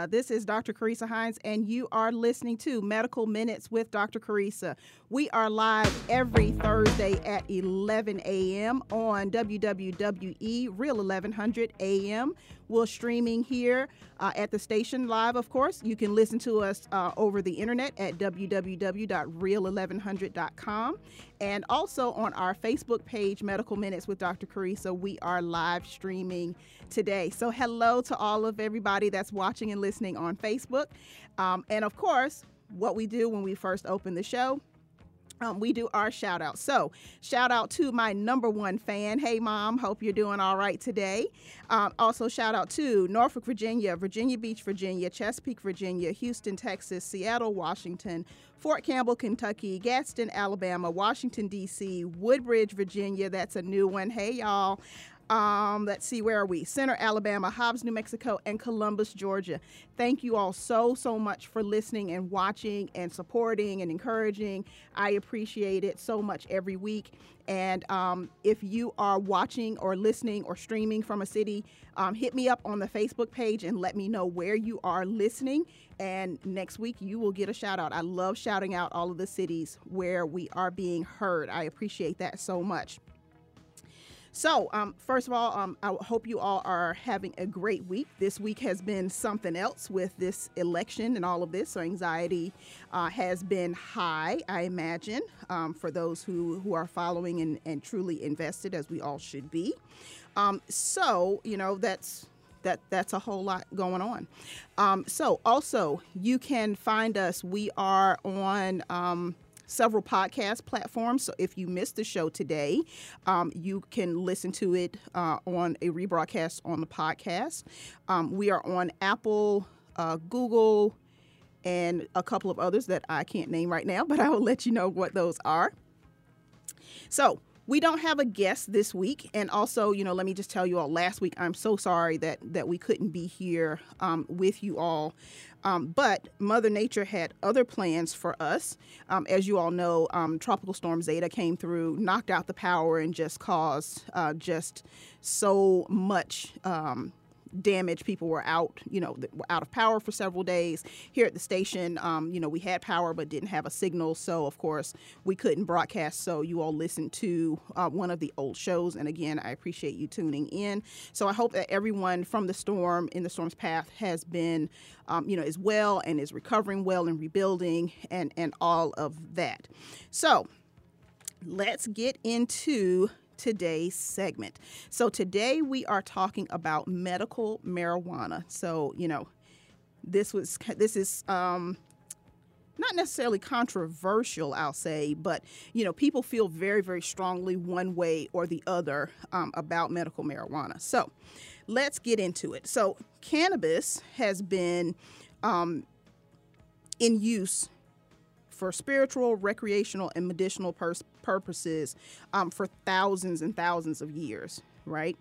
Atlanta. This is Dr. Carissa Hines, and you are listening to Medical Minutes with Dr. Carissa. We are live every Thursday at 11 a.m. on WWWE Real 1100 a.m. We're streaming here uh, at the station live, of course. You can listen to us uh, over the internet at www.real1100.com. And also on our Facebook page, Medical Minutes with Dr. Carissa, we are live streaming today. So, hello to all of everybody that's watching and listening on Facebook. Um, and of course, what we do when we first open the show um, we do our shout out. So, shout out to my number one fan. Hey, mom, hope you're doing all right today. Um, also, shout out to Norfolk, Virginia, Virginia Beach, Virginia, Chesapeake, Virginia, Houston, Texas, Seattle, Washington, Fort Campbell, Kentucky, Gadsden, Alabama, Washington, D.C., Woodbridge, Virginia. That's a new one. Hey, y'all. Um, let's see, where are we? Centre, Alabama, Hobbs, New Mexico, and Columbus, Georgia. Thank you all so, so much for listening and watching and supporting and encouraging. I appreciate it so much every week. And um, if you are watching or listening or streaming from a city, um, hit me up on the Facebook page and let me know where you are listening. And next week, you will get a shout out. I love shouting out all of the cities where we are being heard. I appreciate that so much. So, um, first of all, um, I hope you all are having a great week. This week has been something else with this election and all of this. So, anxiety uh, has been high, I imagine, um, for those who, who are following and, and truly invested, as we all should be. Um, so, you know, that's that that's a whole lot going on. Um, so also you can find us. We are on um, several podcast platforms. So if you missed the show today, um, you can listen to it uh, on a rebroadcast on the podcast. Um, we are on Apple, uh, Google, and a couple of others that I can't name right now, but I will let you know what those are. So, we don't have a guest this week and also you know let me just tell you all last week i'm so sorry that that we couldn't be here um, with you all um, but Mother Nature had other plans for us. Um, as you all know, um, Tropical Storm Zeta came through, knocked out the power, and just caused uh, just so much um, damage. People were out, you know, out of power for several days. Here at the station, um, you know, we had power but didn't have a signal, so of course we couldn't broadcast. So you all listened to uh, one of the old shows, and again, I appreciate you tuning in. So I hope that everyone from the storm in the storm's path has been, um, you know, is well and is recovering well and rebuilding and and all of that. So let's get into today's segment. So, today we are talking about medical marijuana. So, you know, this was this is um, not necessarily controversial, I'll say, but you know, people feel very, very strongly one way or the other um, about medical marijuana. So, let's get into it. So, cannabis has been um, in use for spiritual, recreational, and medicinal purposes um, for thousands and thousands of years, right?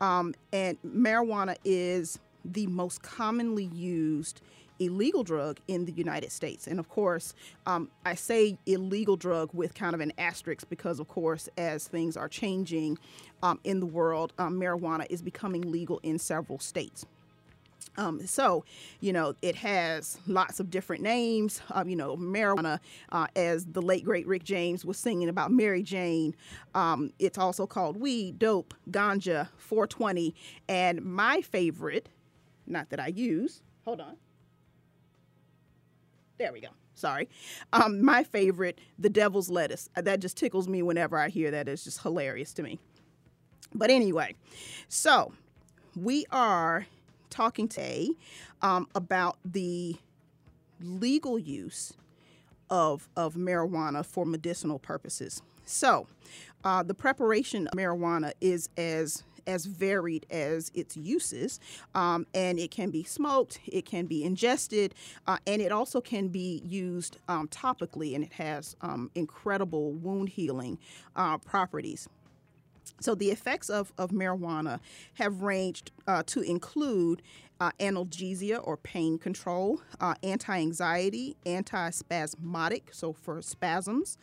Um, and marijuana is the most commonly used illegal drug in the United States. And of course, um, I say illegal drug with kind of an asterisk because, of course, as things are changing um, in the world, um, marijuana is becoming legal in several states. Um, so, you know, it has lots of different names. Um, you know, marijuana, uh, as the late great Rick James was singing about Mary Jane. Um, it's also called weed, dope, ganja, 420, and my favorite, not that I use. Hold on. There we go. Sorry. Um, my favorite, the devil's lettuce. Uh, that just tickles me whenever I hear that. It's just hilarious to me. But anyway, so we are talking today um, about the legal use of, of marijuana for medicinal purposes. So, uh, the preparation of marijuana is as as varied as its uses, um, and it can be smoked, it can be ingested, uh, and it also can be used um, topically, and it has um, incredible wound healing uh, properties. So, the effects of, of marijuana have ranged uh, to include uh, analgesia or pain control, uh, anti anxiety, anti spasmodic, so for spasms,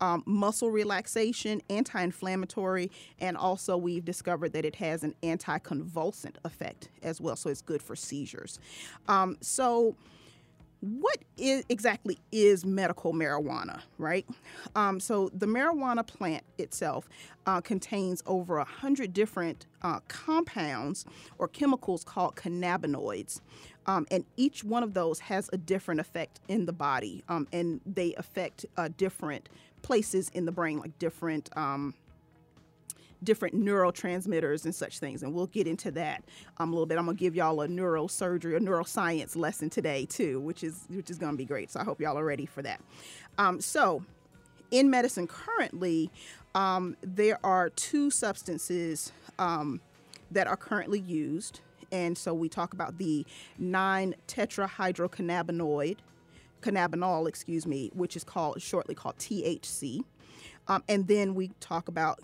um, muscle relaxation, anti inflammatory, and also we've discovered that it has an anti convulsant effect as well, so it's good for seizures. Um, so, what is exactly is medical marijuana, right? Um, so the marijuana plant itself uh, contains over a hundred different uh, compounds or chemicals called cannabinoids, um, and each one of those has a different effect in the body, um, and they affect uh, different places in the brain, like different um, different neurotransmitters and such things. And we'll get into that um, a little bit. I'm gonna give y'all a neurosurgery, a neuroscience lesson today too, which is which is gonna be great. So I hope y'all are ready for that. Um, so in medicine currently, um, there are two substances um, that are currently used. And so we talk about the 9 tetrahydrocannabinoid, cannabinol, excuse me, which is called shortly called THC. Um, and then we talk about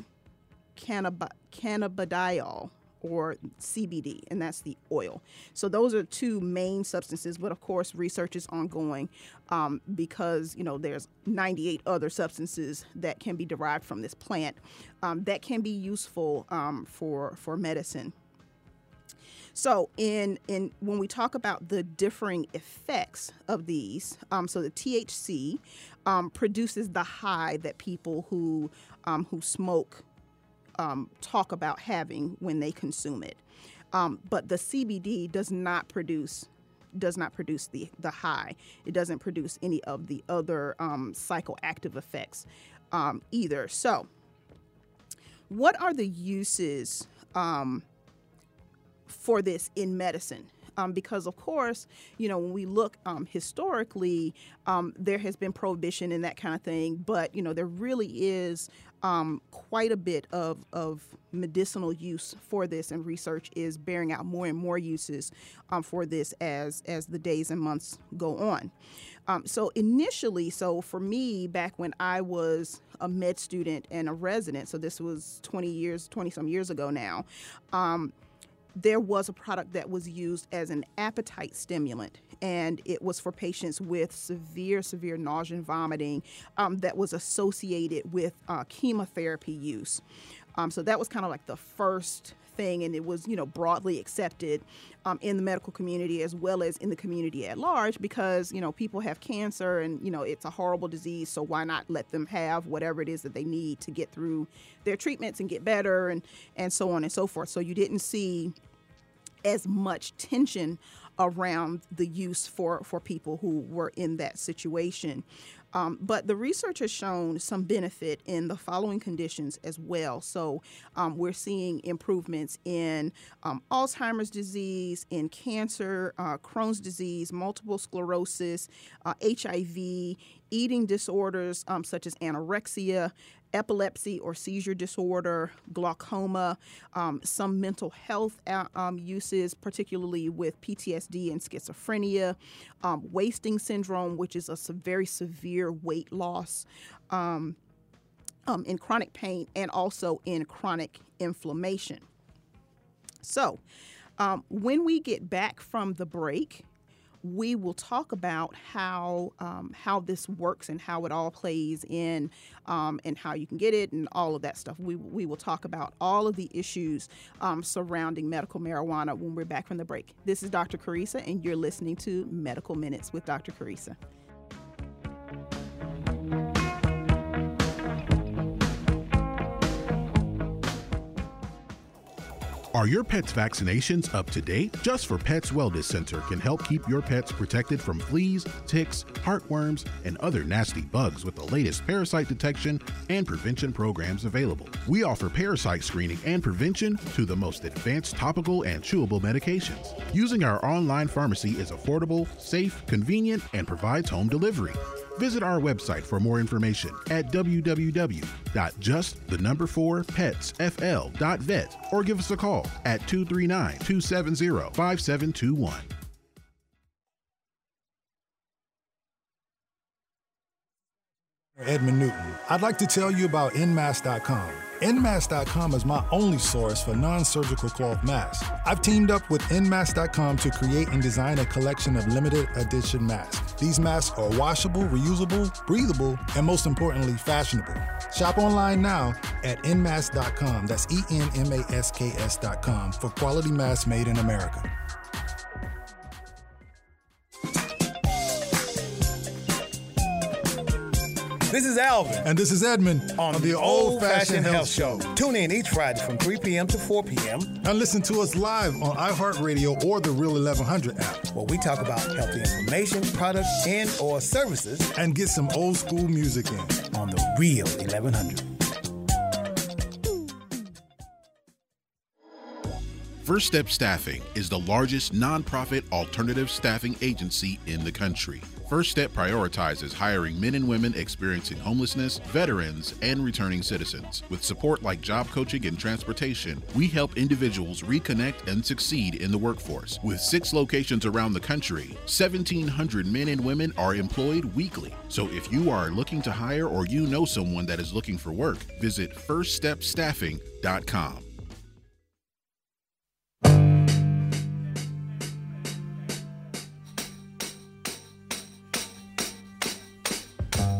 cannab- cannabidiol or CBD, and that's the oil. So those are two main substances, but of course, research is ongoing um, because you know there's 98 other substances that can be derived from this plant um, that can be useful um, for for medicine. So in in when we talk about the differing effects of these, um, so the THC um, produces the high that people who um, who smoke um, talk about having when they consume it. Um, but the CBD does not produce does not produce the the high. It doesn't produce any of the other um, psychoactive effects um, either. So, what are the uses um, for this in medicine? Um, because of course, you know, when we look um, historically, um, there has been prohibition and that kind of thing, but you know, there really is um, quite a bit of, of medicinal use for this, and research is bearing out more and more uses um, for this as as the days and months go on. Um, so initially, so for me, back when I was a med student and a resident, so this was 20 years, 20 some years ago now. There was a product that was used as an appetite stimulant, and it was for patients with severe, severe nausea and vomiting um, that was associated with uh, chemotherapy use. Um, so that was kind of like the first thing, and it was you know broadly accepted um, in the medical community as well as in the community at large because you know people have cancer and you know it's a horrible disease. So why not let them have whatever it is that they need to get through their treatments and get better and and so on and so forth. So you didn't see as much tension around the use for, for people who were in that situation. Um, but the research has shown some benefit in the following conditions as well. So um, we're seeing improvements in um, Alzheimer's disease, in cancer, uh, Crohn's disease, multiple sclerosis, uh, HIV, eating disorders um, such as anorexia, epilepsy or seizure disorder, glaucoma, um, some mental health uh, um, uses, particularly with PTSD and schizophrenia, um, wasting syndrome, which is a very severe weight loss. Um, um, in chronic pain and also in chronic inflammation. So, um, when we get back from the break, we will talk about how um, how this works and how it all plays in um, and how you can get it and all of that stuff. We, we will talk about all of the issues um, surrounding medical marijuana when we're back from the break. This is Dr. Carissa, and you're listening to Medical Minutes with Dr. Carissa. Are your pet's vaccinations up to date? Just for Pets Wellness Center can help keep your pets protected from fleas, ticks, heartworms, and other nasty bugs with the latest parasite detection and prevention programs available. We offer parasite screening and prevention to the most advanced topical and chewable medications. Using our online pharmacy is affordable, safe, convenient, and provides home delivery. Visit our website for more information at www.justthenumber4petsfl.vet or give us a call at 239 270 5721. Edmund Newton. I'd like to tell you about Nmask.com. Nmask.com is my only source for non surgical cloth masks. I've teamed up with Nmask.com to create and design a collection of limited edition masks. These masks are washable, reusable, breathable, and most importantly, fashionable. Shop online now at Nmask.com. That's E N M A S K S.com for quality masks made in America. This is Alvin. And this is Edmund on, the Old Fashioned Health Show. Tune in each Friday from 3 p.m. to 4 p.m. And listen to us live on iHeartRadio or the Real 1100 app. Where we talk about healthy information, products, and or services. And get some old school music in. On the Real 1100. First Step Staffing is the largest nonprofit alternative staffing agency in the country. First Step prioritizes hiring men and women experiencing homelessness, veterans, and returning citizens. With support like job coaching and transportation, we help individuals reconnect and succeed in the workforce. With six locations around the country, 1,700 men and women are employed weekly. So if you are looking to hire or you know someone that is looking for work, visit firststepstaffing.com.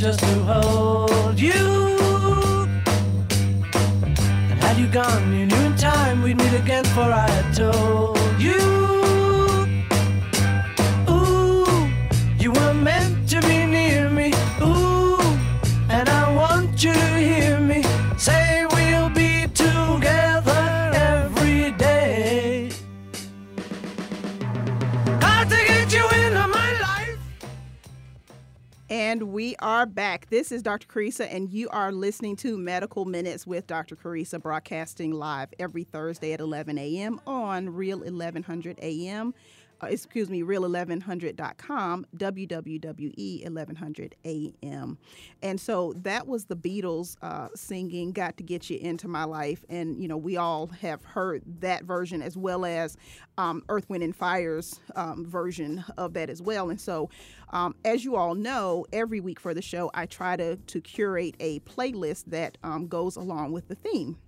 just to hold you. And had you gone, you knew in time we'd meet again, for I had told And we are back. This is Dr. Carissa, and you are listening to Medical Minutes with Dr. Carissa, broadcasting live every Thursday at 11 a.m. on Real 1100 a.m. Uh, excuse me, real1100.com, WWWE 1100 AM. And so that was the Beatles uh, singing Got to Get You Into My Life. And, you know, we all have heard that version as well as um, Earth, Wind, and Fire's um, version of that as well. And so, um, as you all know, every week for the show, I try to, to curate a playlist that um, goes along with the theme.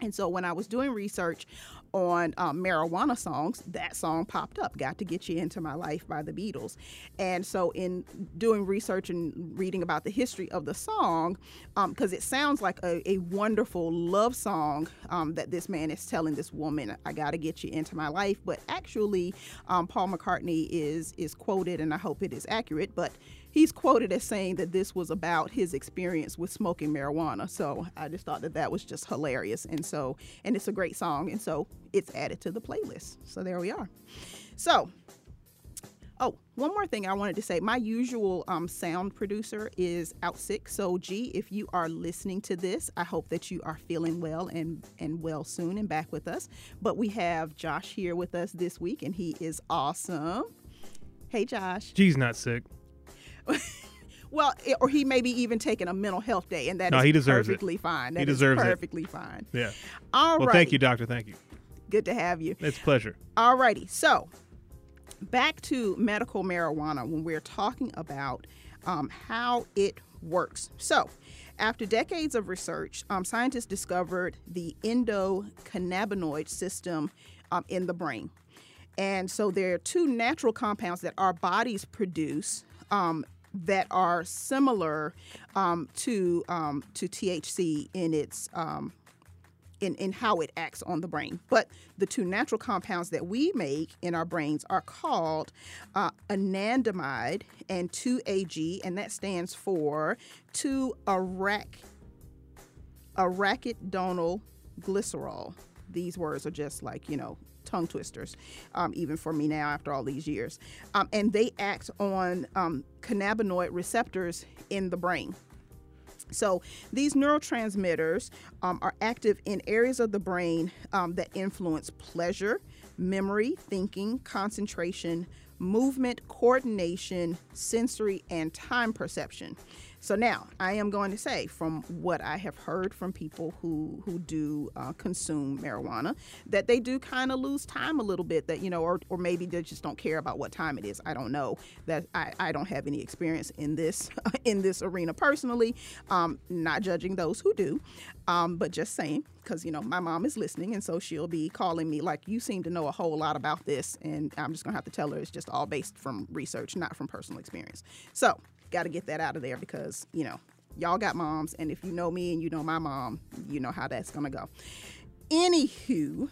And so when I was doing research on um, marijuana songs, that song popped up, Got to Get You Into My Life by the Beatles. And so, in doing research and reading about the history of the song, because um, it sounds like a, a wonderful love song um, that this man is telling this woman, I got to get you into my life. But actually, um, Paul McCartney is, is quoted, and I hope it is accurate, but he's quoted as saying that this was about his experience with smoking marijuana. So I just thought that that was just hilarious. And so, and it's a great song. And so it's added to the playlist. So there we are. So, oh, one more thing I wanted to say. My usual um, sound producer is out sick. So, G, if you are listening to this, I hope that you are feeling well and, and well soon and back with us. But we have Josh here with us this week, and he is awesome. Hey, Josh. G's not sick. Well, it, or he may be even taking a mental health day, and that No, he deserves it. perfectly fine. He That is deserves it. perfectly fine. Yeah. All Well, right. thank you, doctor. Thank you. Good to have you. It's a pleasure. Alrighty, so back to medical marijuana when we're talking about um, how it works. So, after decades of research, um, scientists discovered the endocannabinoid system um, in the brain. And so, there are two natural compounds that our bodies produce. Um, that are similar um, to um, to THC in its um, in, in how it acts on the brain. But the two natural compounds that we make in our brains are called uh, anandamide and 2-AG, and that stands for 2-arac arachidonyl glycerol. These words are just like, you know, tongue twisters, um, even for me now after all these years. Um, and they act on um, cannabinoid receptors in the brain. So these neurotransmitters um, are active in areas of the brain um, that influence pleasure, memory, thinking, concentration, movement, coordination, sensory, and time perception. So now I am going to say, from what I have heard from people who who do uh, consume marijuana, that they do kind of lose time a little bit. That you know, or or maybe they just don't care about what time it is. I don't know. That I, I don't have any experience in this in this arena personally. Um, not judging those who do, um, but just saying because you know my mom is listening, and so she'll be calling me like, "You seem to know a whole lot about this," and I'm just gonna have to tell her it's just all based from research, not from personal experience. So got to get that out of there because you know y'all got moms and if you know me and you know my mom you know how that's gonna go anywho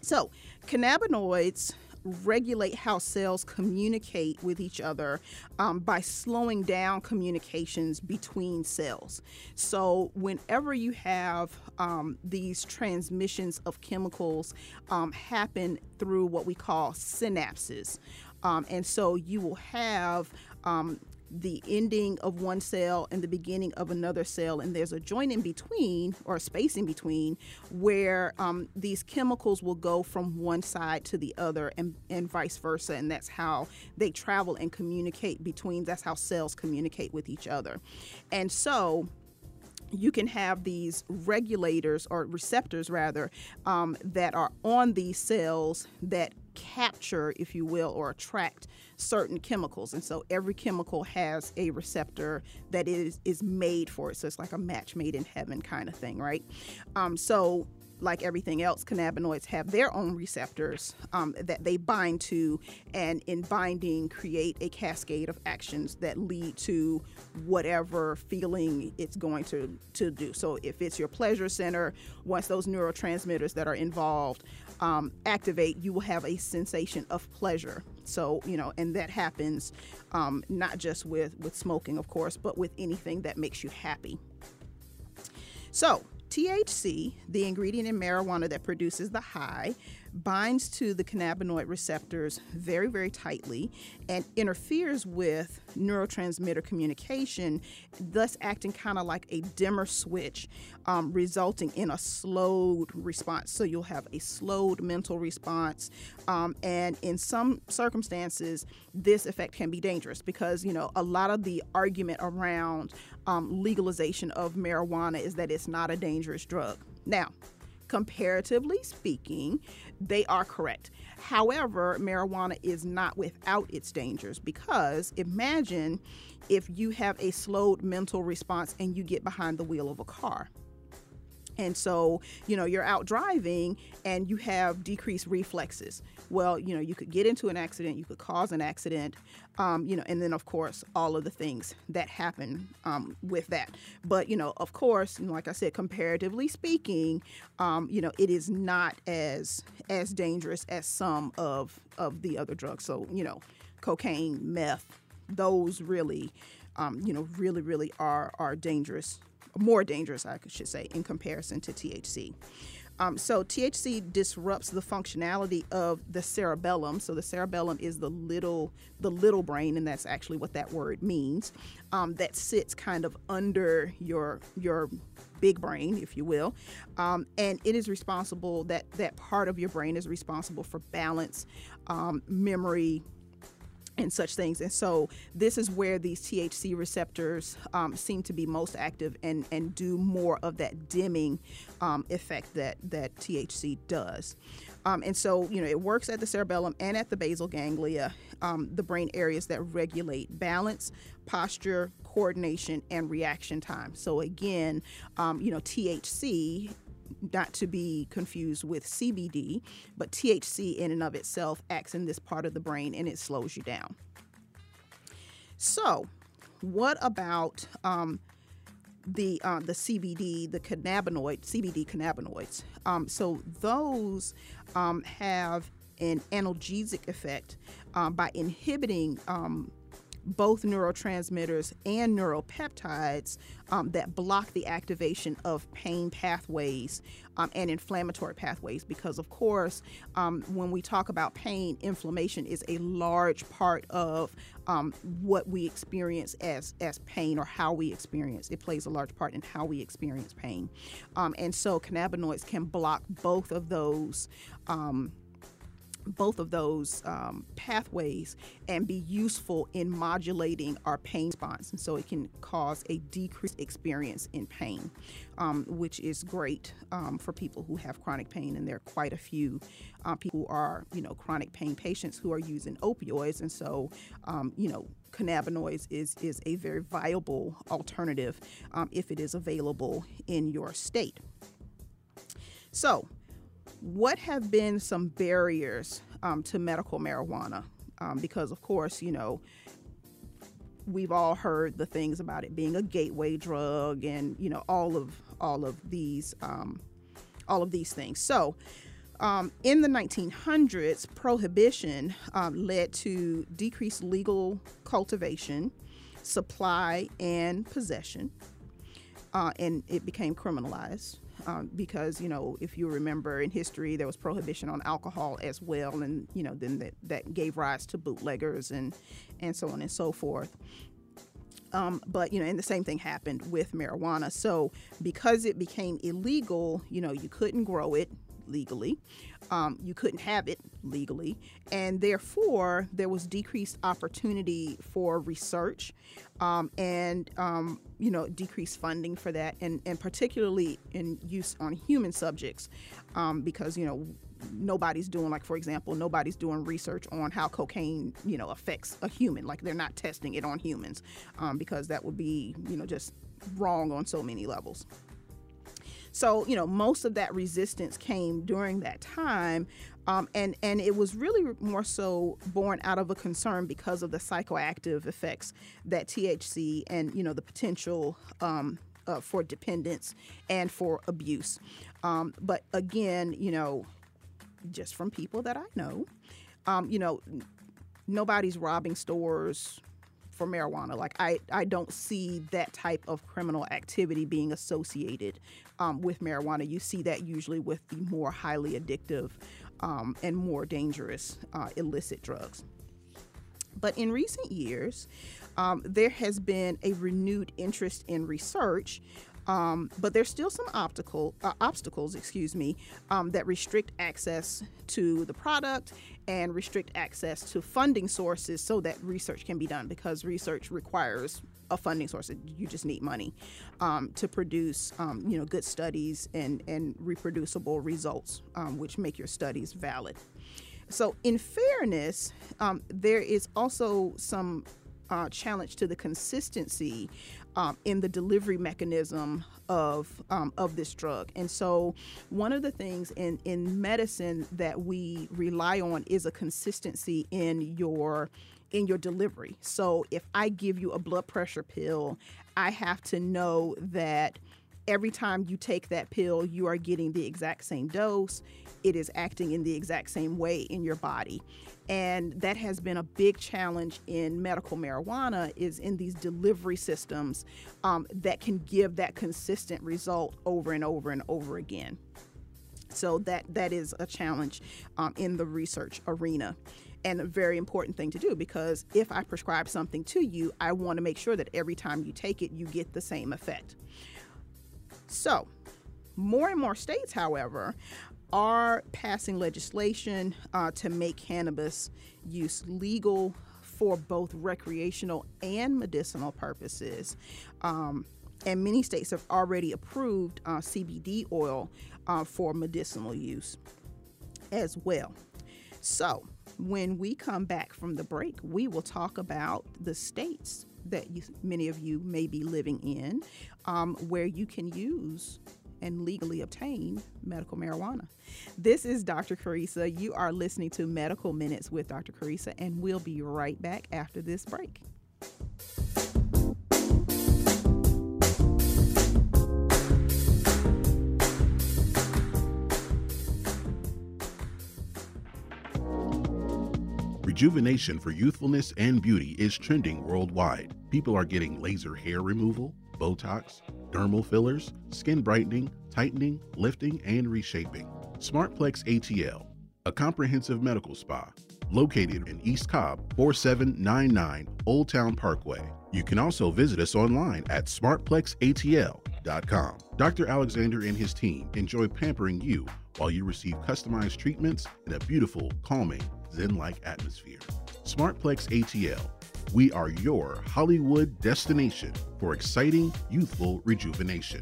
so cannabinoids regulate how cells communicate with each other um, by slowing down communications between cells. So, whenever you have um, these transmissions of chemicals um, happen through what we call synapses, um, and so you will have um, the ending of one cell and the beginning of another cell, and there's a joint in between or a space in between where um, these chemicals will go from one side to the other and, and vice versa. And that's how they travel and communicate between, that's how cells communicate with each other. And so, you can have these regulators or receptors rather um, that are on these cells that capture if you will or attract certain chemicals. And so every chemical has a receptor that is is made for it. So it's like a match made in heaven kind of thing right? Um, so like everything else, cannabinoids have their own receptors um, that they bind to, and in binding, create a cascade of actions that lead to whatever feeling it's going to, to do. So, if it's your pleasure center, once those neurotransmitters that are involved um, activate, you will have a sensation of pleasure. So, you know, and that happens um, not just with, with smoking, of course, but with anything that makes you happy. So, THC, the ingredient in marijuana that produces the high, binds to the cannabinoid receptors very, very tightly and interferes with neurotransmitter communication, thus acting kind of like a dimmer switch, um, resulting in a slowed response. So you'll have a slowed mental response. Um, and in some circumstances, this effect can be dangerous because, you know, a lot of the argument around um, legalization of marijuana is that it's not a dangerous drug. Now, comparatively speaking, they are correct. However, marijuana is not without its dangers because imagine if you have a slowed mental response and you get behind the wheel of a car. And so, you know, you're out driving and you have decreased reflexes. Well, you know, you could get into an accident, you could cause an accident, um, you know, and then, of course, all of the things that happen um, with that. But, you know, of course, like I said, comparatively speaking, um, you know, it is not as as dangerous as some of of the other drugs. So, you know, cocaine, meth, those really, um, you know, really, really are are dangerous more dangerous, I should say, in comparison to THC. Um, so THC disrupts the functionality of the cerebellum. So the cerebellum is the little the little brain, and that's actually what that word means. Um, that sits kind of under your your big brain, if you will, um, and it is responsible that that part of your brain is responsible for balance, um, memory, and such things. And so this is where these THC receptors um, seem to be most active and, and do more of that dimming um, effect that, that THC does. Um, and so, you know, it works at the cerebellum and at the basal ganglia, um, the brain areas that regulate balance, posture, coordination, and reaction time. So, again, um, you know, THC not to be confused with CBD, but THC in and of itself acts in this part of the brain and it slows you down. So, what about um, the uh, the CBD, the cannabinoid, CBD cannabinoids? Um, so those um, have an analgesic effect um, by inhibiting um, both neurotransmitters and neuropeptides um, that block the activation of pain pathways um, and inflammatory pathways. Because, of course, um, when we talk about pain, inflammation is a large part of um, what we experience as, as pain or how we experience. It plays a large part in how we experience pain. Um, and so, cannabinoids can block both of those um, both of those um, pathways and be useful in modulating our pain response. And so it can cause a decreased experience in pain, um, which is great um, for people who have chronic pain. And there are quite a few uh, people who are, you know, chronic pain patients who are using opioids. And so, um, you know, cannabinoids is, is a very viable alternative um, if it is available in your state. So, what have been some barriers um, to medical marijuana? Um, because, of course, you know, we've all heard the things about it being a gateway drug, and you know, all of all of these um, all of these things. So. Um, in the 1900s, prohibition um, led to decreased legal cultivation, supply, and possession, uh, and it became criminalized um, because you know if you remember in history there was prohibition on alcohol as well, and you know then that, that gave rise to bootleggers and and so on and so forth. Um, but you know, and the same thing happened with marijuana. So because it became illegal, you know, you couldn't grow it legally, um, you couldn't have it legally, and therefore there was decreased opportunity for research, um, and um, you know decreased funding for that, and and particularly in use on human subjects, um, because you know nobody's doing like for example nobody's doing research on how cocaine you know affects a human. Like they're not testing it on humans um, because that would be you know just wrong on so many levels so, you know, most of that resistance came during that time. Um, and, and it was really more so born out of a concern because of the psychoactive effects that THC and, you know, the potential um, uh, for dependence and for abuse. Um, but again, you know, just from people that I know, um, you know, nobody's robbing stores for marijuana. Like I, I don't see that type of criminal activity being associated um, with marijuana. You see that usually with the more highly addictive um, and more dangerous uh, illicit drugs. But in recent years, um, there has been a renewed interest in research um, but there's still some optical uh, obstacles, excuse me, um, that restrict access to the product and restrict access to funding sources so that research can be done because research requires a funding source. You just need money um, to produce, um, you know, good studies and and reproducible results, um, which make your studies valid. So, in fairness, um, there is also some uh, challenge to the consistency um, in the delivery mechanism of um, of this drug. And so, one of the things in in medicine that we rely on is a consistency in your in your delivery. So, if I give you a blood pressure pill, I have to know that every time you take that pill, you are getting the exact same dose. It is acting in the exact same way in your body. And that has been a big challenge in medical marijuana is in these delivery systems um, that can give that consistent result over and over and over again. So that that is a challenge um, in the research arena and a very important thing to do because if I prescribe something to you, I want to make sure that every time you take it, you get the same effect. So, more and more states, however, are passing legislation uh, to make cannabis use legal for both recreational and medicinal purposes. Um, and many states have already approved uh, CBD oil uh, for medicinal use as well. So, when we come back from the break, we will talk about the states that you, many of you may be living in um, where you can use and legally obtain medical marijuana. This is Dr. Carissa. You are listening to Medical Minutes with Dr. Carissa, and we'll be right back after this break. Rejuvenation for youthfulness and beauty is trending worldwide. People are getting laser hair removal, Botox, dermal fillers, skin brightening, tightening, lifting, and reshaping. Smartplex ATL, a comprehensive medical spa located in East Cobb, 4799 Old Town Parkway. You can also visit us online at smartplexatl.com. Dr. Alexander and his team enjoy pampering you while you receive customized treatments in a beautiful, calming, Zen like atmosphere. Smartplex ATL. We are your Hollywood destination for exciting, youthful rejuvenation.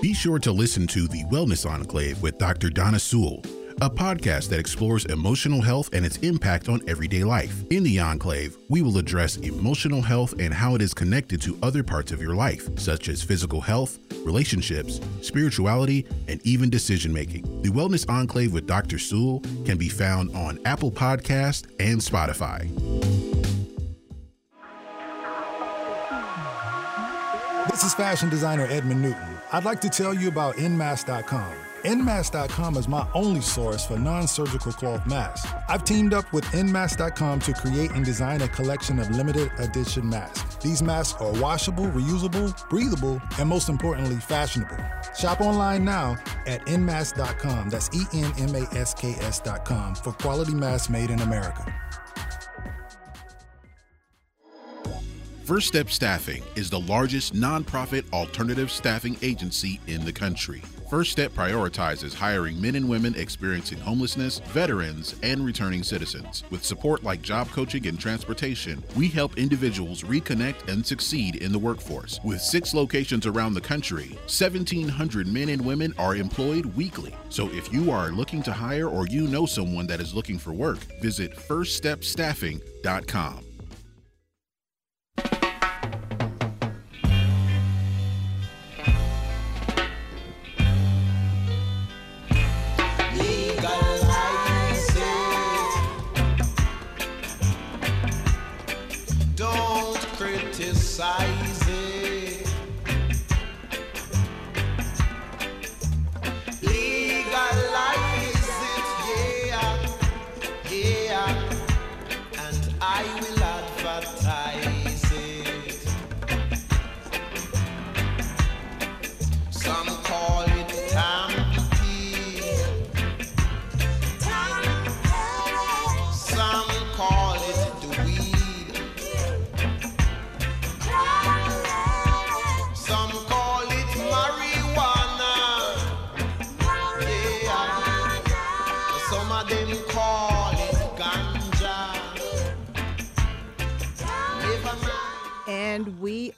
Be sure to listen to The Wellness Enclave with Dr. Donna Sewell a podcast that explores emotional health and its impact on everyday life. In the Enclave, we will address emotional health and how it is connected to other parts of your life, such as physical health, relationships, spirituality, and even decision making. The Wellness Enclave with Dr. Sewell can be found on Apple Podcast and Spotify. This is fashion designer Edmund Newton. I'd like to tell you about Nmask.com. Nmask.com is my only source for non surgical cloth masks. I've teamed up with Nmask.com to create and design a collection of limited edition masks. These masks are washable, reusable, breathable, and most importantly, fashionable. Shop online now at Nmask.com. That's E N M A S K S.com for quality masks made in America. First Step Staffing is the largest nonprofit alternative staffing agency in the country. First Step prioritizes hiring men and women experiencing homelessness, veterans, and returning citizens. With support like job coaching and transportation, we help individuals reconnect and succeed in the workforce. With six locations around the country, 1,700 men and women are employed weekly. So if you are looking to hire or you know someone that is looking for work, visit firststepstaffing.com. side.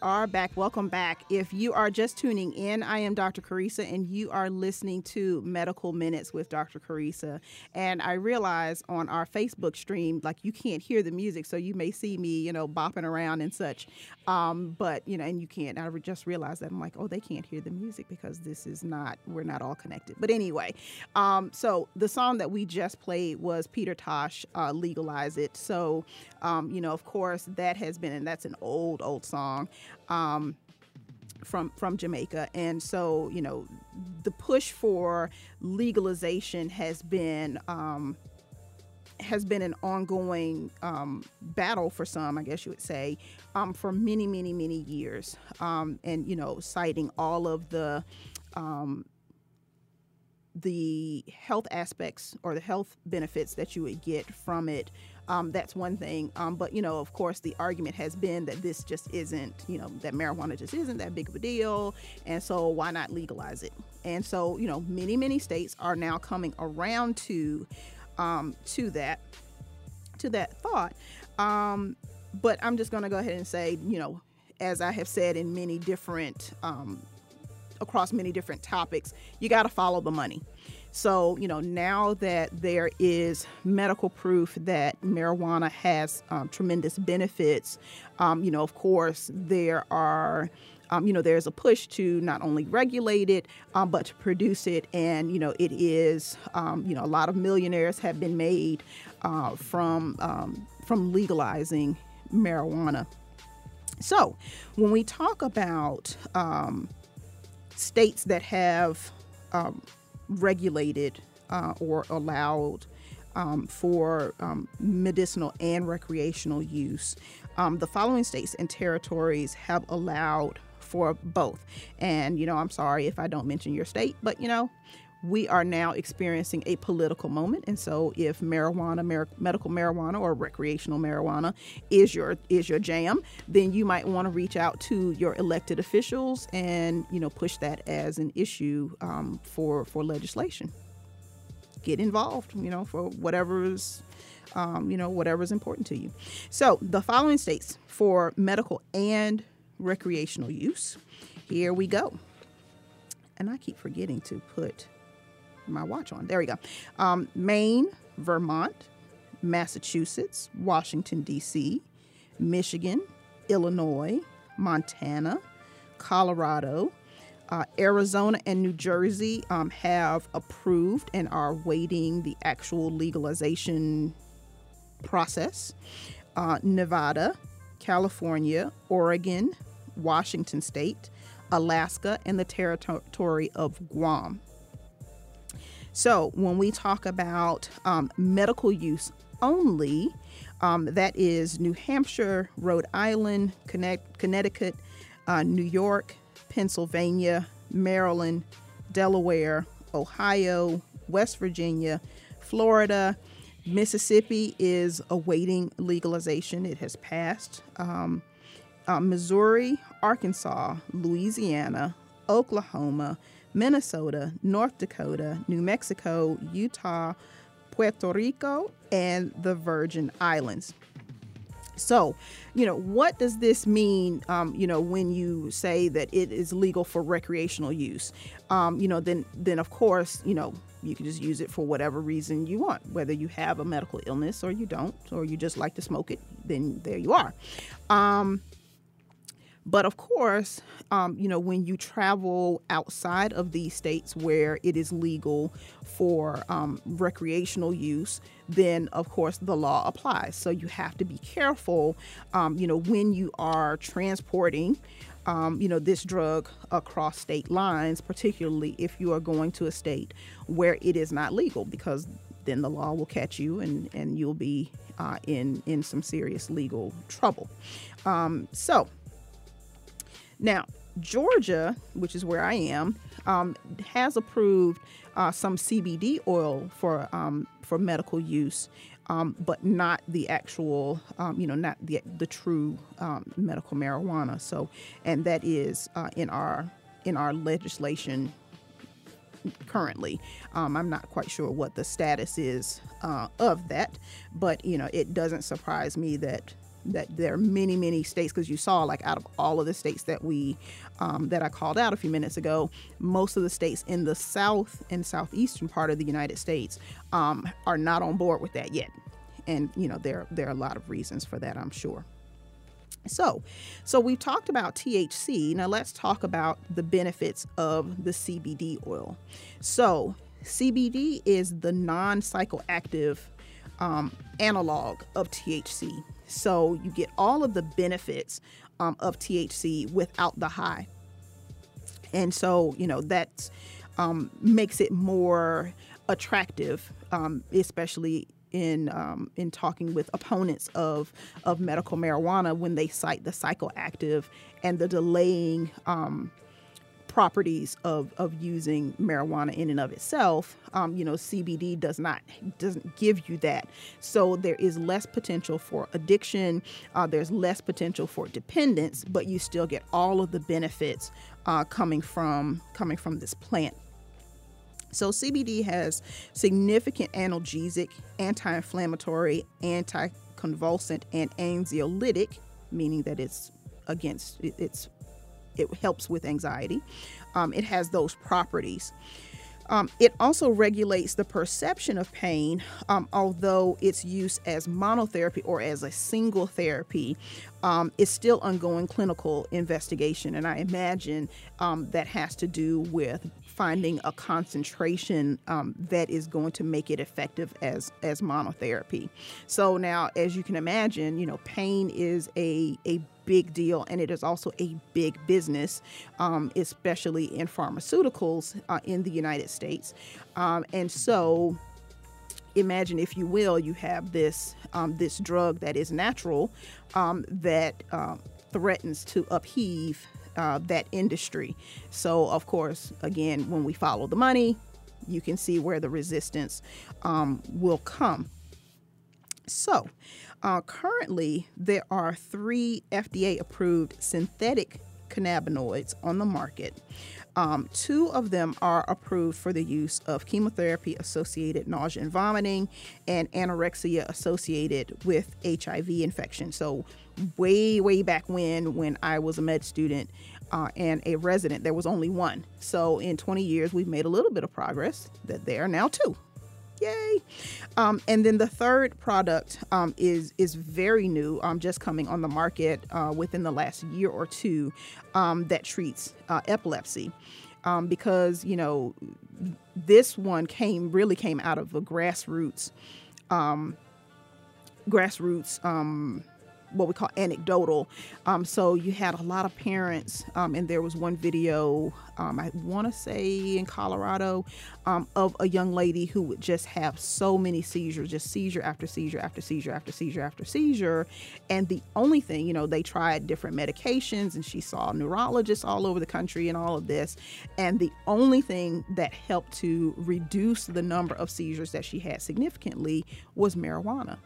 Are back. Welcome back. If you are just tuning in, I am Dr. Carissa, and you are listening to Medical Minutes with Dr. Carissa. And I realize on our Facebook stream, like you can't hear the music, so you may see me, you know, bopping around and such. Um, but you know, and you can't. I just realized that I'm like, oh, they can't hear the music because this is not. We're not all connected. But anyway, um, so the song that we just played was Peter Tosh, uh, "Legalize It." So, um, you know, of course, that has been, and that's an old, old song um, from from Jamaica, and so you know the push for legalization has been um, has been an ongoing um, battle for some, I guess you would say, um, for many, many, many years, um, and you know citing all of the um, the health aspects or the health benefits that you would get from it. Um, that's one thing. Um, but, you know, of course, the argument has been that this just isn't, you know, that marijuana just isn't that big of a deal. And so why not legalize it? And so, you know, many, many states are now coming around to um, to that to that thought. Um, but I'm just going to go ahead and say, you know, as I have said in many different um, across many different topics, you got to follow the money. So, you know, now that there is medical proof that marijuana has um, tremendous benefits, um, you know, of course, there are. Um, you know, there's a push to not only regulate it, um, but to produce it. And, you know, it is, um, you know, a lot of millionaires have been made uh, from, um, from legalizing marijuana. So, when we talk about um, states that have um, regulated uh, or allowed um, for um, medicinal and recreational use, um, the following states and territories have allowed for both. And, you know, I'm sorry if I don't mention your state, but, you know, we are now experiencing a political moment. And so if marijuana mar- medical marijuana or recreational marijuana is your is your jam then you might want to reach out to your elected officials and you know push that as an issue um, for for legislation. Get involved you know for whatever's um, you know whatever's important to you. So the following states for medical and recreational use here we go. And i keep forgetting to put my watch on. There we go. Um, Maine, Vermont, Massachusetts, Washington, D.C., Michigan, Illinois, Montana, Colorado, uh, Arizona, and New Jersey um, have approved and are waiting the actual legalization process. Uh, Nevada, California, Oregon, Washington State, Alaska, and the territory of Guam. So, when we talk about um, medical use only, um, that is New Hampshire, Rhode Island, Connecticut, uh, New York, Pennsylvania, Maryland, Delaware, Ohio, West Virginia, Florida. Mississippi is awaiting legalization. It has passed. Um, uh, Missouri, Arkansas, Louisiana, Oklahoma, Minnesota, North Dakota, New Mexico, Utah, Puerto Rico, and the Virgin Islands. So, you know, what does this mean, um, you know, when you say that it is legal for recreational use? Um, you know, then, then of course, you know, you can just use it for whatever reason you want, whether you have a medical illness or you don't, or you just like to smoke it, then there you are. Um, but of course, um, you know, when you travel outside of these states where it is legal for um, recreational use, then of course the law applies. So you have to be careful, um, you know, when you are transporting. Um, you know this drug across state lines, particularly if you are going to a state where it is not legal, because then the law will catch you and and you'll be uh, in in some serious legal trouble. Um, so now, Georgia, which is where I am, um, has approved uh, some CBD oil for um, for medical use, um, but not the actual, um, you know, not the the true um, medical marijuana. So, and that is uh, in our in our legislation currently. Um, I'm not quite sure what the status is uh, of that, but you know, it doesn't surprise me that that there are many many states because you saw like out of all of the states that we um, that i called out a few minutes ago most of the states in the south and southeastern part of the united states um, are not on board with that yet and you know there there are a lot of reasons for that i'm sure so, so we've talked about THC. Now let's talk about the benefits of the CBD oil. So, CBD is the non-psychoactive um, analog of THC. So you get all of the benefits um, of THC without the high. And so, you know, that um, makes it more attractive, um, especially in um, in talking with opponents of of medical marijuana when they cite the psychoactive and the delaying um, properties of, of using marijuana in and of itself. Um, you know, CBD does not doesn't give you that, so there is less potential for addiction. Uh, there's less potential for dependence, but you still get all of the benefits uh, coming from coming from this plant. So CBD has significant analgesic, anti-inflammatory, anti-convulsant, and anxiolytic, meaning that it's against it's it helps with anxiety. Um, it has those properties. Um, it also regulates the perception of pain, um, although its use as monotherapy or as a single therapy um, is still ongoing clinical investigation. And I imagine um, that has to do with finding a concentration um, that is going to make it effective as as monotherapy. So now, as you can imagine, you know, pain is a a big deal and it is also a big business, um, especially in pharmaceuticals uh, in the United States. Um, and so, imagine, if you will, you have this um, this drug that is natural um, that uh, threatens to upheave uh, that industry. So, of course, again, when we follow the money, you can see where the resistance um, will come. So, uh, currently, there are three FDA approved synthetic cannabinoids on the market. Um, two of them are approved for the use of chemotherapy associated nausea and vomiting and anorexia associated with HIV infection. So, way, way back when, when I was a med student uh, and a resident, there was only one. So, in 20 years, we've made a little bit of progress that there are now two. Yay! Um, and then the third product um, is is very new, um, just coming on the market uh, within the last year or two, um, that treats uh, epilepsy. Um, because you know, this one came really came out of a grassroots, um, grassroots what we call anecdotal. Um, so you had a lot of parents, um, and there was one video, um, I want to say in Colorado, um, of a young lady who would just have so many seizures, just seizure after seizure after seizure after seizure after seizure. And the only thing, you know, they tried different medications, and she saw neurologists all over the country and all of this. And the only thing that helped to reduce the number of seizures that she had significantly was marijuana.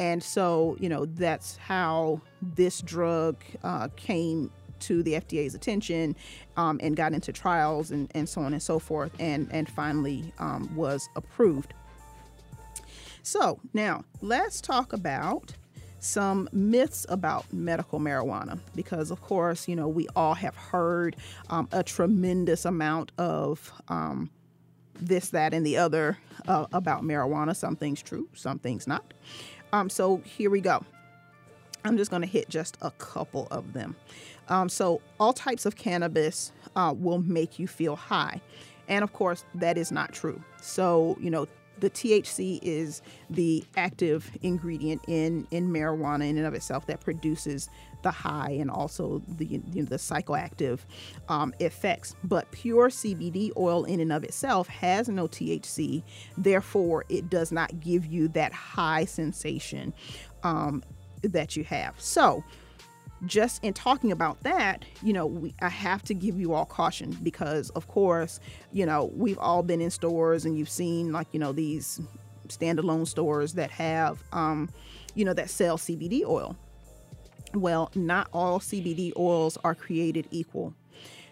And so, you know, that's how this drug uh, came to the FDA's attention um, and got into trials and, and so on and so forth, and, and finally um, was approved. So, now let's talk about some myths about medical marijuana because, of course, you know, we all have heard um, a tremendous amount of um, this, that, and the other uh, about marijuana. Some things true, some things not. Um, so here we go. I'm just going to hit just a couple of them. Um, so, all types of cannabis uh, will make you feel high. And of course, that is not true. So, you know, the THC is the active ingredient in, in marijuana in and of itself that produces the high and also the, you know, the psychoactive um, effects. But pure CBD oil in and of itself has no THC, therefore, it does not give you that high sensation um, that you have. So, just in talking about that, you know, we, I have to give you all caution because, of course, you know, we've all been in stores and you've seen like, you know, these standalone stores that have, um, you know, that sell CBD oil. Well, not all CBD oils are created equal.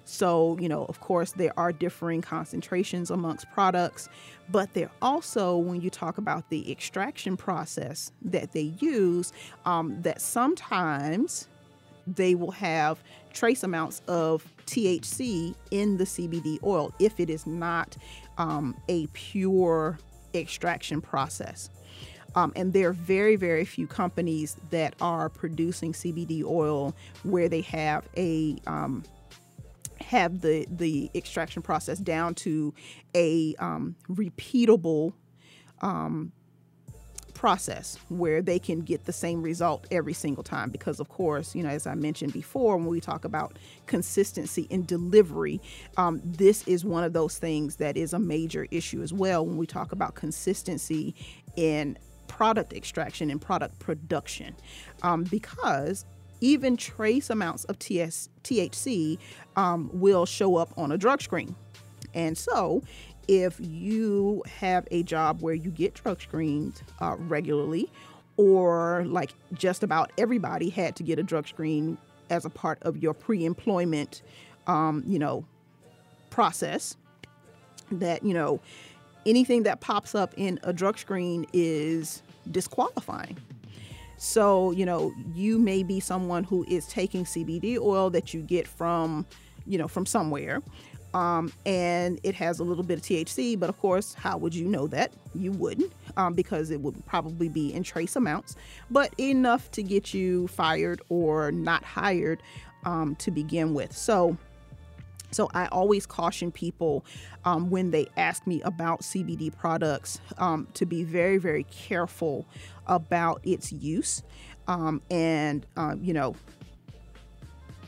So, you know, of course, there are differing concentrations amongst products, but they're also, when you talk about the extraction process that they use, um, that sometimes they will have trace amounts of THC in the CBD oil if it is not um, a pure extraction process. Um, and there are very, very few companies that are producing CBD oil where they have a um, have the the extraction process down to a um, repeatable um, process where they can get the same result every single time because of course you know as i mentioned before when we talk about consistency in delivery um, this is one of those things that is a major issue as well when we talk about consistency in product extraction and product production um, because even trace amounts of TS, THC um, will show up on a drug screen. And so, if you have a job where you get drug screened uh, regularly, or like just about everybody had to get a drug screen as a part of your pre-employment, um, you know, process, that you know anything that pops up in a drug screen is disqualifying. So, you know, you may be someone who is taking CBD oil that you get from, you know, from somewhere. Um, and it has a little bit of THC, but of course, how would you know that? You wouldn't, um, because it would probably be in trace amounts, but enough to get you fired or not hired um, to begin with. So, so I always caution people um, when they ask me about CBD products um, to be very, very careful about its use. Um, and, uh, you know,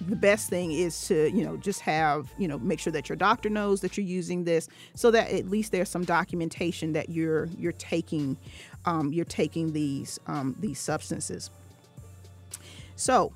the best thing is to, you know, just have, you know, make sure that your doctor knows that you're using this so that at least there's some documentation that you're you're taking um, you're taking these um, these substances. So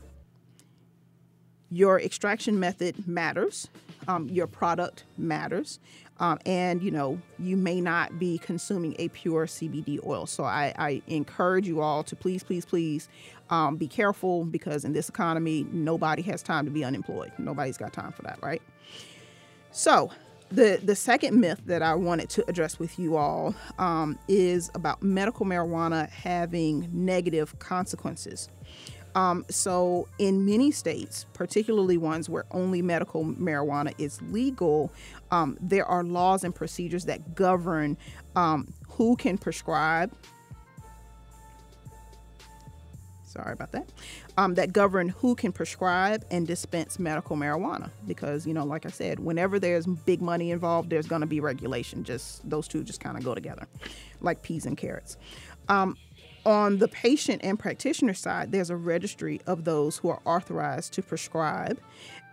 your extraction method matters um, your product matters. Um, and you know you may not be consuming a pure CBD oil. So I, I encourage you all to please, please, please um, be careful because in this economy, nobody has time to be unemployed. Nobody's got time for that, right? So the the second myth that I wanted to address with you all um, is about medical marijuana having negative consequences. Um, so, in many states, particularly ones where only medical marijuana is legal, um, there are laws and procedures that govern um, who can prescribe. Sorry about that. Um, that govern who can prescribe and dispense medical marijuana. Because, you know, like I said, whenever there's big money involved, there's going to be regulation. Just those two just kind of go together like peas and carrots. Um, on the patient and practitioner side, there's a registry of those who are authorized to prescribe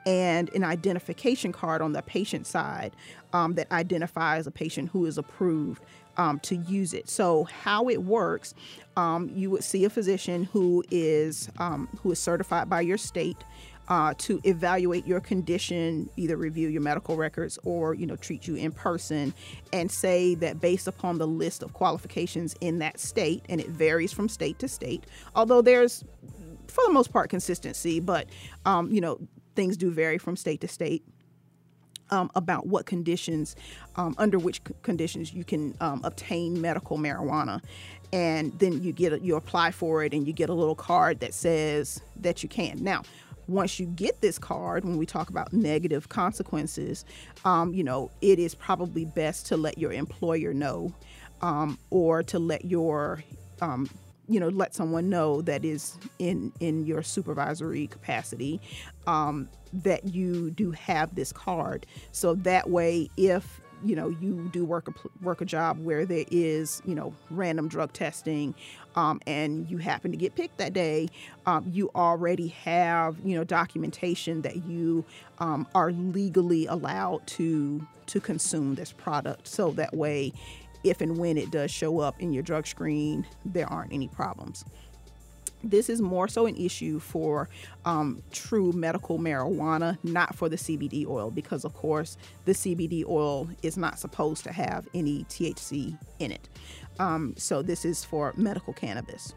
and an identification card on the patient side um, that identifies a patient who is approved um, to use it. So how it works, um, you would see a physician who is um, who is certified by your state uh, to evaluate your condition, either review your medical records or you know treat you in person, and say that based upon the list of qualifications in that state, and it varies from state to state. Although there's for the most part consistency, but um, you know things do vary from state to state. Um, about what conditions, um, under which conditions you can um, obtain medical marijuana, and then you get a, you apply for it, and you get a little card that says that you can. Now, once you get this card, when we talk about negative consequences, um, you know, it is probably best to let your employer know um, or to let your um, you know let someone know that is in in your supervisory capacity um, that you do have this card. So that way if you know you do work a work a job where there is you know random drug testing um, and you happen to get picked that day um, you already have you know documentation that you um, are legally allowed to to consume this product. So that way if and when it does show up in your drug screen there aren't any problems this is more so an issue for um, true medical marijuana, not for the CBD oil, because of course the CBD oil is not supposed to have any THC in it. Um, so this is for medical cannabis.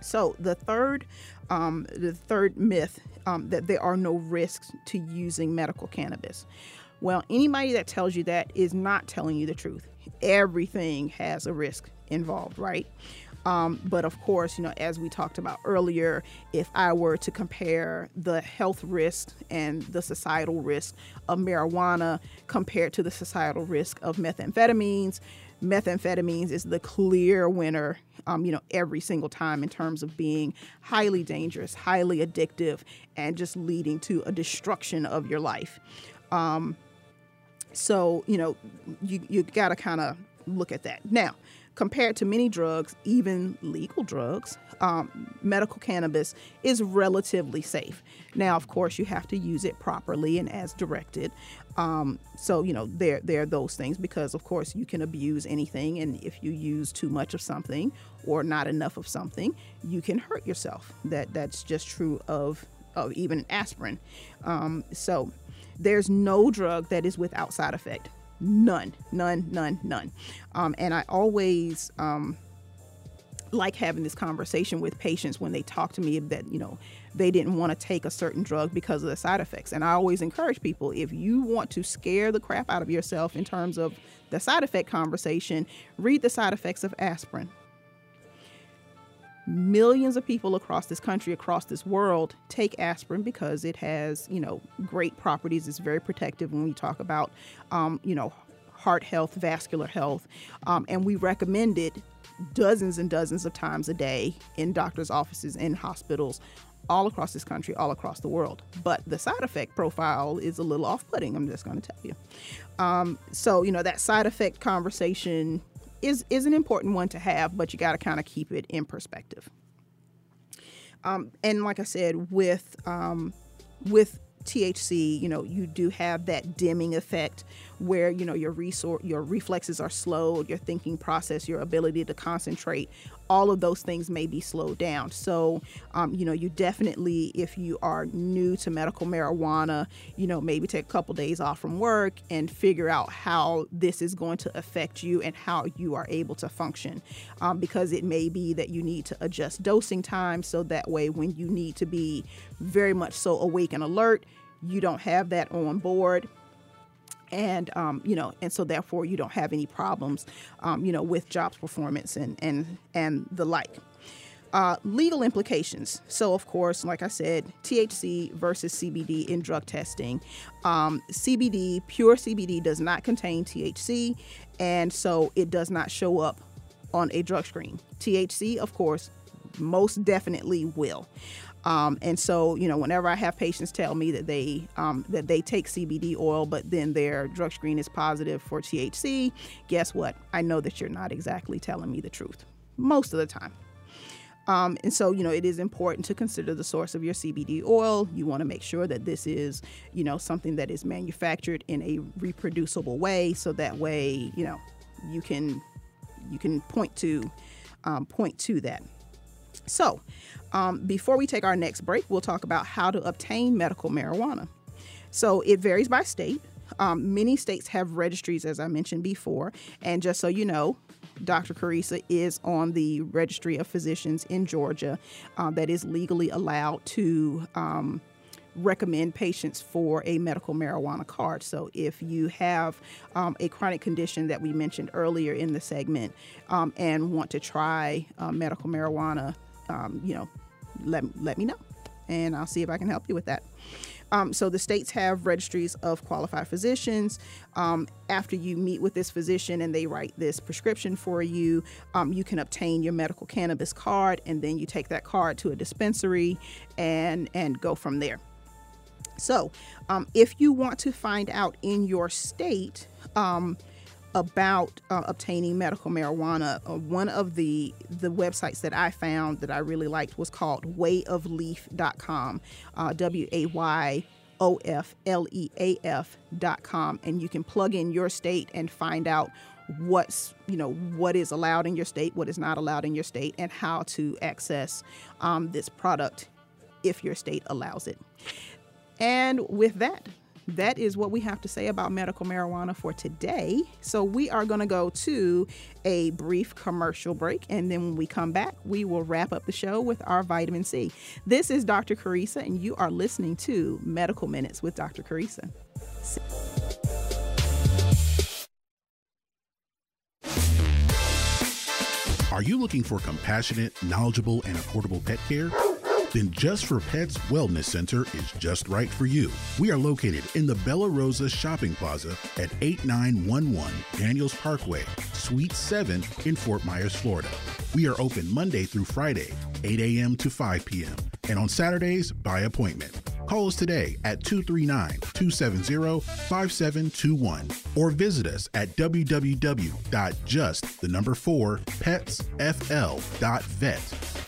So the third, um, the third myth um, that there are no risks to using medical cannabis. Well, anybody that tells you that is not telling you the truth. Everything has a risk involved, right? Um, but of course, you know, as we talked about earlier, if I were to compare the health risk and the societal risk of marijuana compared to the societal risk of methamphetamines, methamphetamines is the clear winner, um, you know, every single time in terms of being highly dangerous, highly addictive, and just leading to a destruction of your life. Um, so, you know, you, you got to kind of look at that. Now, compared to many drugs, even legal drugs, um, medical cannabis is relatively safe. Now, of course, you have to use it properly and as directed. Um, so, you know, there, there are those things because, of course, you can abuse anything. And if you use too much of something or not enough of something, you can hurt yourself. That That's just true of, of even aspirin. Um, so, there's no drug that is without side effect. None, none, none, none. Um, and I always um, like having this conversation with patients when they talk to me that, you know, they didn't want to take a certain drug because of the side effects. And I always encourage people if you want to scare the crap out of yourself in terms of the side effect conversation, read the side effects of aspirin millions of people across this country, across this world, take aspirin because it has, you know, great properties. It's very protective when we talk about, um, you know, heart health, vascular health, um, and we recommend it dozens and dozens of times a day in doctors' offices, in hospitals, all across this country, all across the world. But the side effect profile is a little off-putting. I'm just going to tell you. Um, so you know that side effect conversation is is an important one to have, but you got to kind of keep it in perspective. Um, and like I said, with um, with THC, you know, you do have that dimming effect where you know your resource, your reflexes are slowed, your thinking process, your ability to concentrate, all of those things may be slowed down. So, um, you know, you definitely, if you are new to medical marijuana, you know, maybe take a couple days off from work and figure out how this is going to affect you and how you are able to function, um, because it may be that you need to adjust dosing time so that way when you need to be very much so awake and alert, you don't have that on board and um, you know, and so therefore you don't have any problems, um, you know, with jobs performance and and and the like. Uh, legal implications. So, of course, like I said, THC versus CBD in drug testing. Um, CBD, pure CBD, does not contain THC, and so it does not show up on a drug screen. THC, of course, most definitely will. Um, and so, you know, whenever I have patients tell me that they um, that they take CBD oil, but then their drug screen is positive for THC, guess what? I know that you're not exactly telling me the truth most of the time. Um, and so, you know, it is important to consider the source of your CBD oil. You want to make sure that this is, you know, something that is manufactured in a reproducible way, so that way, you know, you can you can point to um, point to that. So, um, before we take our next break, we'll talk about how to obtain medical marijuana. So, it varies by state. Um, many states have registries, as I mentioned before. And just so you know, Dr. Carissa is on the registry of physicians in Georgia uh, that is legally allowed to. Um, recommend patients for a medical marijuana card. So, if you have um, a chronic condition that we mentioned earlier in the segment um, and want to try uh, medical marijuana um, you know, let, let me know and I'll see if I can help you with that. Um, so the states have registries of qualified physicians. Um, after you meet with this physician and they write this prescription for you, um, you can obtain your medical cannabis card, and then you take that card to a dispensary and and go from there. So, um, if you want to find out in your state um, about uh, obtaining medical marijuana, uh, one of the the websites that I found that I really liked was called wayofleaf.com, uh, W A Y O F L E A F.com, and you can plug in your state and find out what's you know what is allowed in your state, what is not allowed in your state, and how to access um, this product if your state allows it. And with that, that is what we have to say about medical marijuana for today. So we are going to go to a brief commercial break. And then when we come back, we will wrap up the show with our vitamin C. This is Dr. Carissa, and you are listening to Medical Minutes with Dr. Carissa. Are you looking for compassionate, knowledgeable, and affordable pet care? Then Just for Pets Wellness Center is just right for you. We are located in the Bella Rosa Shopping Plaza at 8911 Daniels Parkway, Suite 7 in Fort Myers, Florida. We are open Monday through Friday, 8 a.m. to 5 p.m., and on Saturdays by appointment. Call us today at 239 270 5721 or visit us at www.just the number 4 petsfl.vet.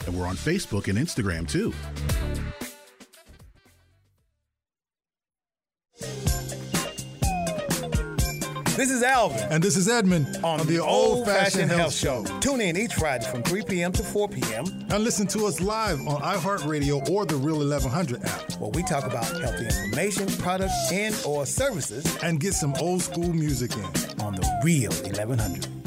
And we're on Facebook and Instagram too. This is Alvin And this is Edmund on, the Old Fashioned Health Show. Tune in each Friday from 3 p.m. to 4 p.m. And listen to us live on iHeartRadio or the Real 1100 app. where we talk about healthy information, products, and or services And get some old school music in. on the Real 1100.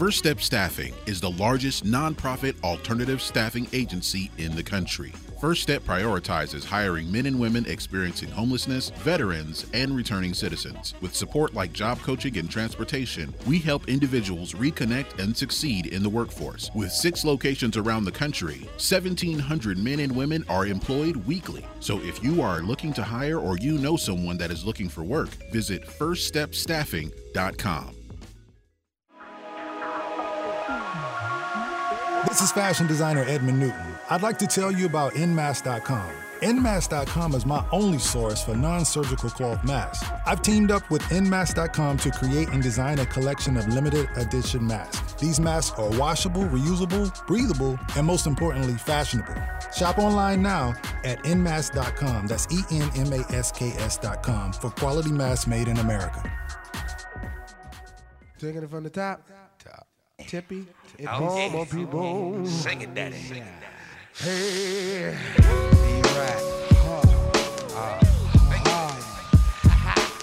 First Step Staffing is the largest nonprofit alternative staffing agency in the country. First Step prioritizes hiring men and women experiencing homelessness, veterans, and returning citizens. With support like job coaching and transportation, we help individuals reconnect and succeed in the workforce. With six locations around the country, 1,700 men and women are employed weekly. So if you are looking to hire or you know someone that is looking for work, visit firststepstaffing.com. This is fashion designer Edmund Newton. I'd like to tell you about Nmask.com. Nmask.com is my only source for non surgical cloth masks. I've teamed up with Nmask.com to create and design a collection of limited edition masks. These masks are washable, reusable, breathable, and most importantly, fashionable. Shop online now at Nmask.com. That's E N M A S K S.com for quality masks made in America. Taking it from the top. Top. Tippy. It home on people. Sing it, daddy. Hey. Be right. Huh. Ah. Ah.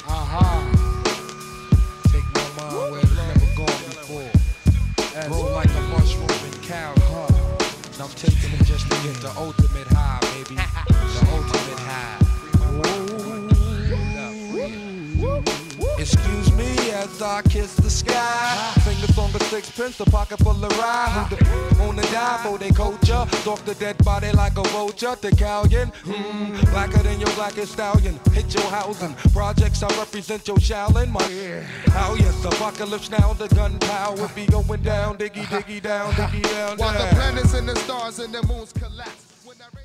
Aha. Take my mind where it's never gone before. Grow like a mushroom in cow. Huh. And I'm taking it just to get the ultimate high, baby. The ultimate high. Excuse me as I kiss the sky. The song of sixpence, the pocket full of rye. On the die for they culture? Stalk the dead body like a vulture. The galleon, hmm, blacker than your blackest stallion. Hit your housing. Projects I represent your Shaolin. My how yes, apocalypse now. The gunpowder be going down, diggy diggy down, diggy down. While the planets and the stars and the moons collapse.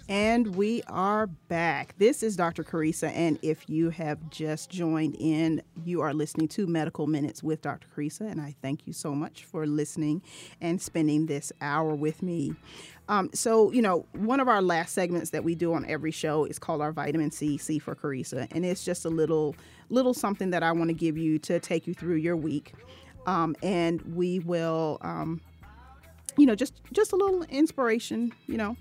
And we are back. This is Dr. Carissa, and if you have just joined in, you are listening to Medical Minutes with Dr. Carissa, and I thank you so much for listening and spending this hour with me. Um, so, you know, one of our last segments that we do on every show is called our Vitamin C, C for Carissa, and it's just a little, little something that I want to give you to take you through your week, um, and we will. Um, you know just just a little inspiration you know.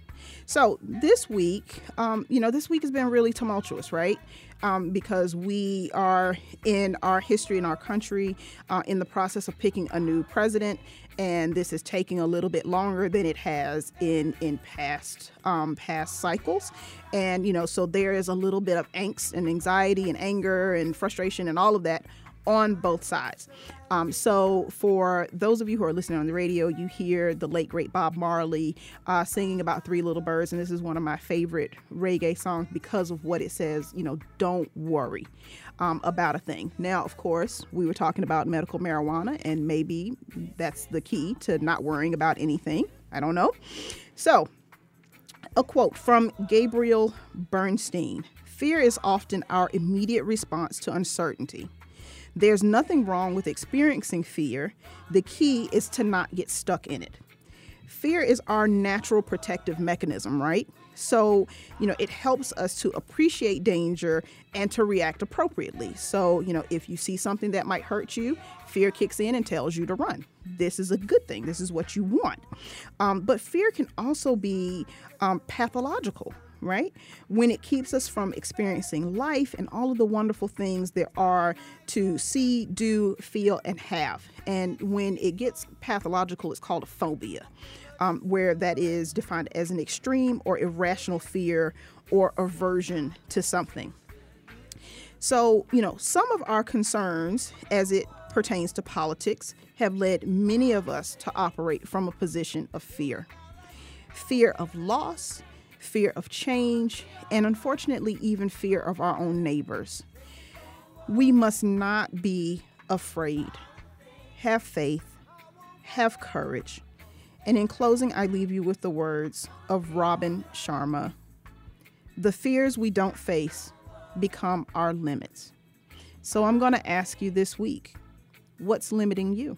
So this week um, you know this week has been really tumultuous right? Um, because we are in our history in our country uh, in the process of picking a new president and this is taking a little bit longer than it has in in past um, past cycles. And you know so there is a little bit of angst and anxiety and anger and frustration and all of that on both sides. Um, so, for those of you who are listening on the radio, you hear the late great Bob Marley uh, singing about Three Little Birds, and this is one of my favorite reggae songs because of what it says. You know, don't worry um, about a thing. Now, of course, we were talking about medical marijuana, and maybe that's the key to not worrying about anything. I don't know. So, a quote from Gabrielle Bernstein Fear is often our immediate response to uncertainty. There's nothing wrong with experiencing fear. The key is to not get stuck in it. Fear is our natural protective mechanism, right? So, you know, it helps us to appreciate danger and to react appropriately. So, you know, if you see something that might hurt you, fear kicks in and tells you to run. This is a good thing. This is what you want. Um, but fear can also be um, pathological, right? When it keeps us from experiencing life and all of the wonderful things there are to see, do, feel, and have. And when it gets pathological, it's called a phobia, um, where that is defined as an extreme or irrational fear or aversion to something. So, you know, some of our concerns as it pertains to politics have led many of us to operate from a position of fear fear of loss, fear of change, and unfortunately, even fear of our own neighbors. We must not be afraid. Have faith, have courage, And in closing, I leave you with the words of Robin Sharma The fears we don't face become our limits. So I'm going to ask you this week what's limiting you?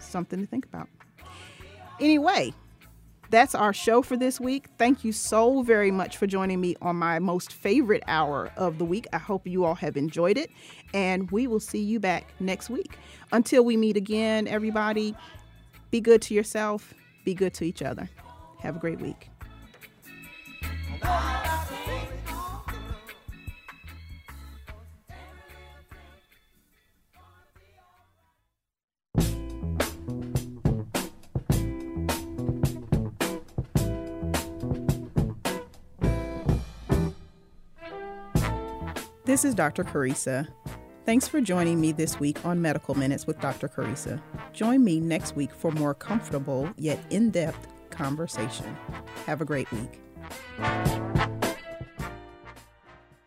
Something to think about. Anyway, that's our show for this week. Thank you so very much for joining me on my most favorite hour of the week. I hope you all have enjoyed it, and we will see you back next week. Until we meet again, everybody, be good to yourself, be good to each other. Have a great week. This is Dr. Carissa. Thanks for joining me this week on Medical Minutes with Dr. Carissa. Join me next week for more comfortable yet in depth conversation. Have a great week.